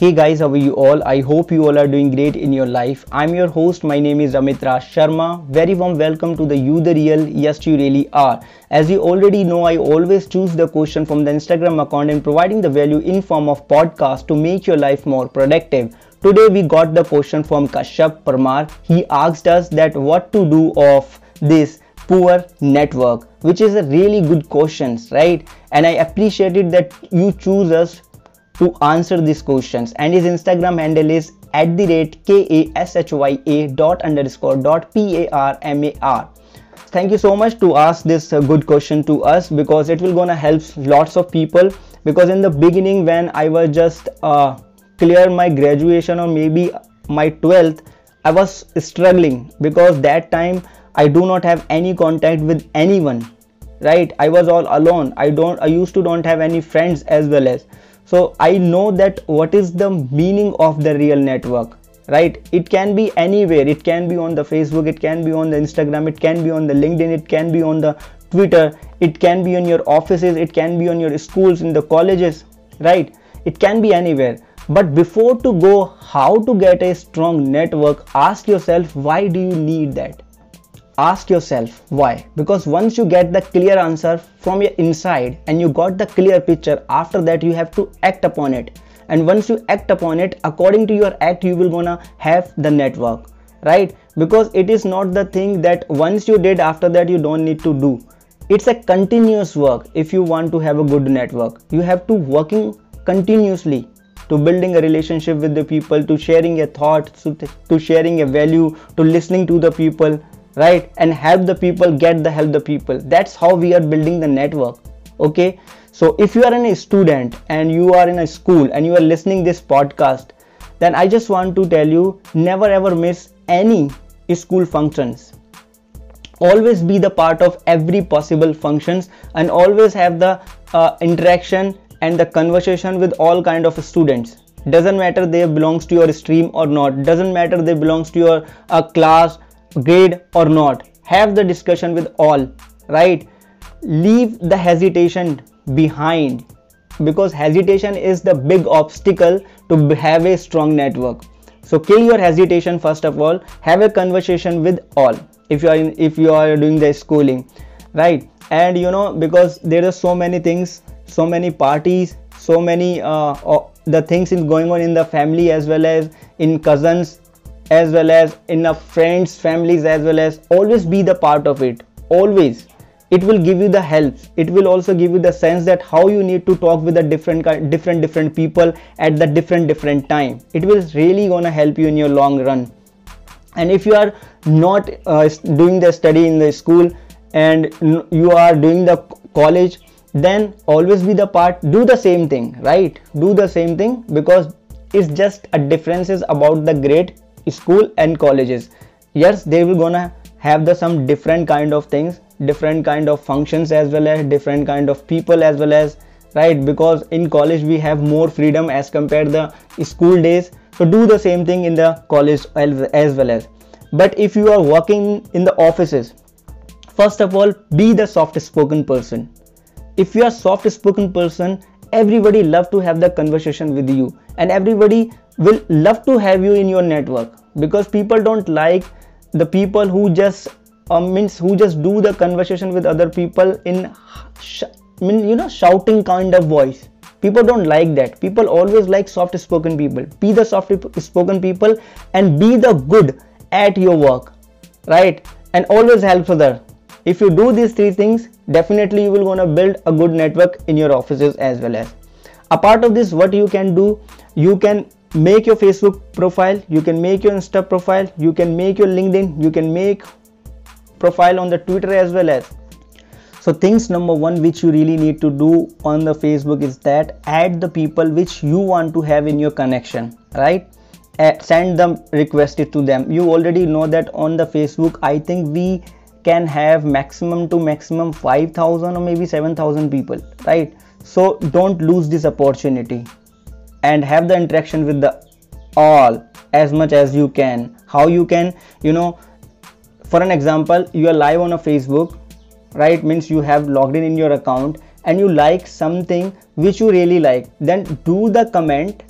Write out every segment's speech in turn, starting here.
Hey guys, how are you all? I hope you all are doing great in your life. I'm your host. My name is Amitra Sharma. Very warm welcome to the You the Real Yes You Really Are. As you already know, I always choose the question from the Instagram account and providing the value in form of podcast to make your life more productive. Today we got the question from Kashyap Parmar. He asked us that what to do of this poor network, which is a really good question, right? And I appreciated that you choose us to answer these questions. And his instagram handle is at the rate k-a-s-h-y-a dot underscore dot p-a-r-m-a-r thank you so much to ask this uh, good question to us because it will gonna help lots of people. Because in the beginning when i was just uh, clear my graduation or maybe my 12th i was struggling because that time i do not have any contact with anyone right? I was all alone. I don't i used to don't have any friends as well as so i know that what is the meaning of the real network right? It can be anywhere. It can be on the facebook it can be on the instagram it can be on the linkedin it can be on the twitter it can be on your offices it can be on your schools in the colleges right? It can be anywhere. But before to go how to get a strong network ask yourself why do you need that ask yourself why. Because once you get the clear answer from your inside and you got the clear picture after that you have to act upon it. And once you act upon it according to your act you will gonna have the network right? Because it is not the thing that once you did after that you don't need to do. It's a continuous work if you want to have a good network. You have to working continuously to building a relationship with the people to sharing a thought to, to sharing a value to listening to the people right and help the people get the help the people. That's how we are building the network okay? So if you are a student and you are in a school and you are listening this podcast then i just want to tell you never ever miss any school functions. Always be the part of every possible functions and always have the uh, interaction and the conversation with all kind of students. Doesn't matter they belongs to your stream or not. Doesn't matter they belongs to your uh, class grade or not. Have the discussion with all right? Leave the hesitation behind because hesitation is the big obstacle to have a strong network. So kill your hesitation first of all. Have a conversation with all if you are in if you are doing the schooling right? And you know because there are so many things so many parties so many uh, the things is going on in the family as well as in cousins as well as in friends families as well as always be the part of it. Always. It will give you the help it will also give you the sense that how you need to talk with the different different different people at the different different time. It will really gonna help you in your long run. And if you are not uh, doing the study in the school and you are doing the college then always be the part. Do the same thing right? Do the same thing because it's just a differences about the grade school and colleges. Yes they will gonna have the some different kind of things different kind of functions as well as different kind of people as well as right? Because in college we have more freedom as compared the school days. So do the same thing in the college as well as. But if you are working in the offices first of all be the soft spoken person. If you are soft spoken person everybody love to have the conversation with you and everybody will love to have you in your network because people don't like the people who just uh, means who just do the conversation with other people in sh- mean you know shouting kind of voice. People don't like that. People always like soft spoken people. Be the soft spoken people and be the good at your work right? And always help other. If you do these three things definitely you will gonna build a good network in your offices as well as. A part of this what you can do you can make your facebook profile you can make your insta profile you can make your linkedin you can make profile on the twitter as well as. So things number one which you really need to do on the facebook is that add the people which you want to have in your connection right? Send them requested to them. You already know that on the facebook i think we can have maximum to maximum 5000 or maybe 7000 people right? So don't lose this opportunity and have the interaction with the all as much as you can. How you can you know for an example you are live on a facebook right? Means you have logged in in your account and you like something which you really like. Then do the comment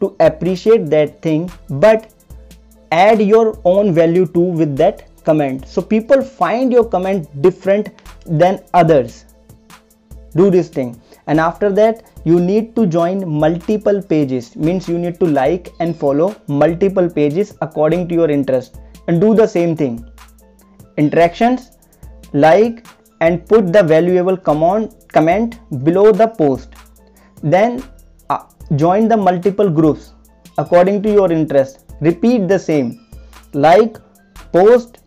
to appreciate that thing but add your own value too with that comment. So people find your comment different than others. Do this thing and after that you need to join multiple pages. Means you need to like and follow multiple pages according to your interest. And do the same thing. Interactions like and put the valuable comment comment below the post. Then uh, join the multiple groups according to your interest. Repeat the same. Like post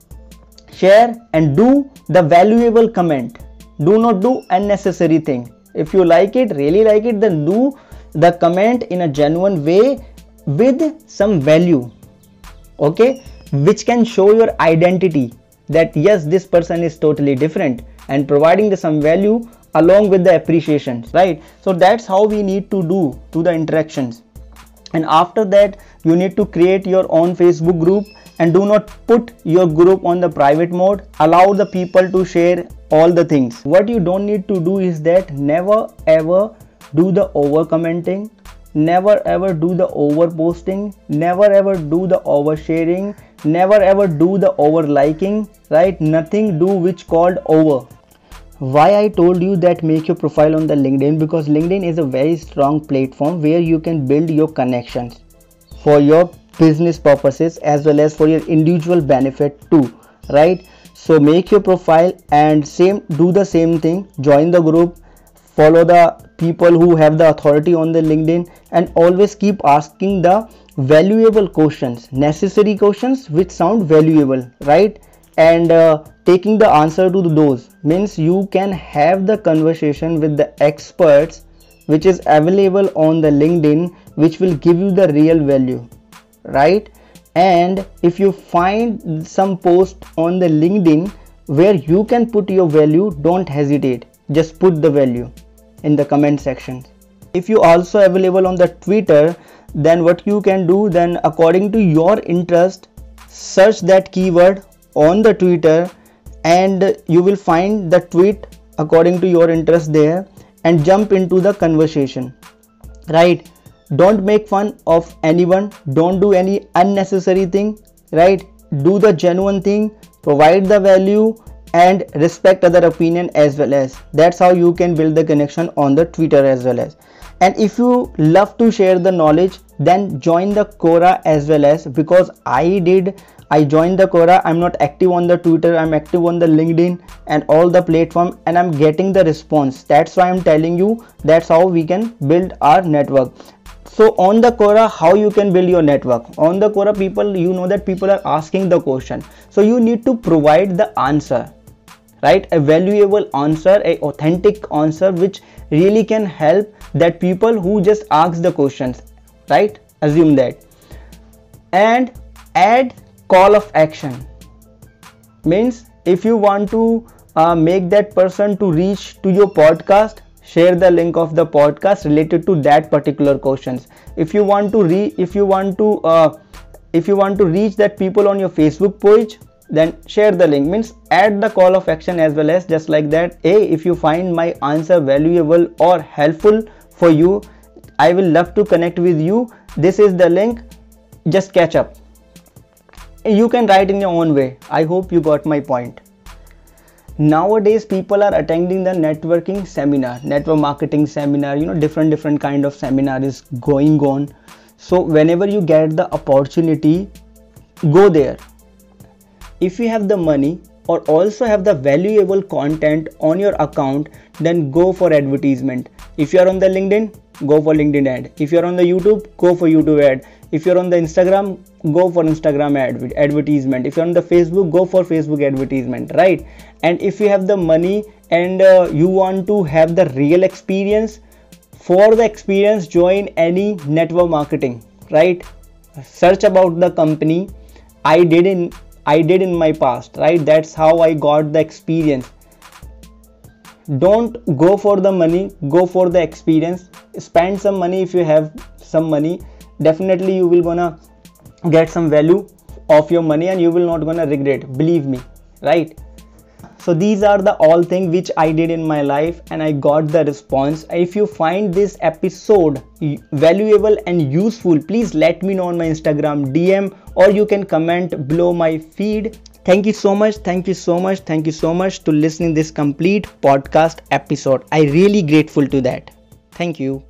share and do the valuable comment. Do not do unnecessary thing if you like it really like it then do the comment in a genuine way with some value okay? Which can show your identity that yes this person is totally different and providing the some value along with the appreciation right? So that's how we need to do to the interactions. And after that you need to create your own facebook group and do not put your group on the private mode. Allow the people to share all the things. What you don't need to do is that never ever do the over commenting never ever do the over posting never ever do the over sharing never ever do the over liking right? Nothing do which called over. Why i told you that make your profile on the linkedin? Because linkedin is a very strong platform where you can build your connections for your business purposes as well as for your individual benefit too. Right so make your profile and same do the same thing. Join the group. Follow the people who have the authority on the linkedin. And always keep asking the valuable questions necessary questions which sound valuable right? And uh, taking the answer to those means you can have the conversation with the experts which is available on the linkedin which will give you the real value right and if you find some post on the linkedin where you can put your value don't hesitate. Just put the value in the comment section. If you also available on the twitter then what you can do then according to your interest search that keyword on the twitter and you will find the tweet according to your interest there and jump into the conversation. Right don't make fun of anyone. Don't do any unnecessary thing right? Do the genuine thing provide the value and respect other opinion as well as. That's how you can build the connection on the twitter as well as. And if you love to share the knowledge then join the quora as well as. Because i did i joined the quora. I'm not active on the twitter. I'm active on the linkedin and all the platform and i'm getting the response. That's why i'm telling you that's how we can build our network so on the quora how you can build your network? On the quora people you know that people are asking the question. So you need to provide the answer right? A valuable answer a authentic answer which really can help that people who just ask the questions right? Assume that. And add call of action. Means if you want to uh, make that person to reach to your podcast share the link of the podcast related to that particular questions. If you want to re if you want to uh, if you want to reach that people on your facebook page then share the link. Means add the call of action as well as just like that hey if you find my answer valuable or helpful for you i will love to connect with you. This is the link. Just catch up. You can write in your own way. I hope you got my point nowadays people are attending the networking seminar network marketing seminar you know different different kind of seminar is going on. So whenever you get the opportunity go there. If you have the money or also have the valuable content on your account then go for advertisement. If you are on the linkedin go for linkedin ad. If you are on the youtube go for youtube ad if you're on the instagram go for instagram ad advertisement. If you're on the facebook go for facebook advertisement right? And if you have the money and uh, you want to have the real experience for the experience join any network marketing right? Search about the company. I did in i did in my past right? That's how i got the experience. Don't go for the money go for the experience. Spend some money if you have some money definitely you will gonna get some value of your money and you will not gonna regret believe me right? So these are the all things which i did in my life and i got the response. If you find this episode valuable and useful please let me know on my instagram dm or you can comment below my feed. Thank you so much thank you so much thank you so much to listening this complete podcast episode. I really grateful to that. Thank you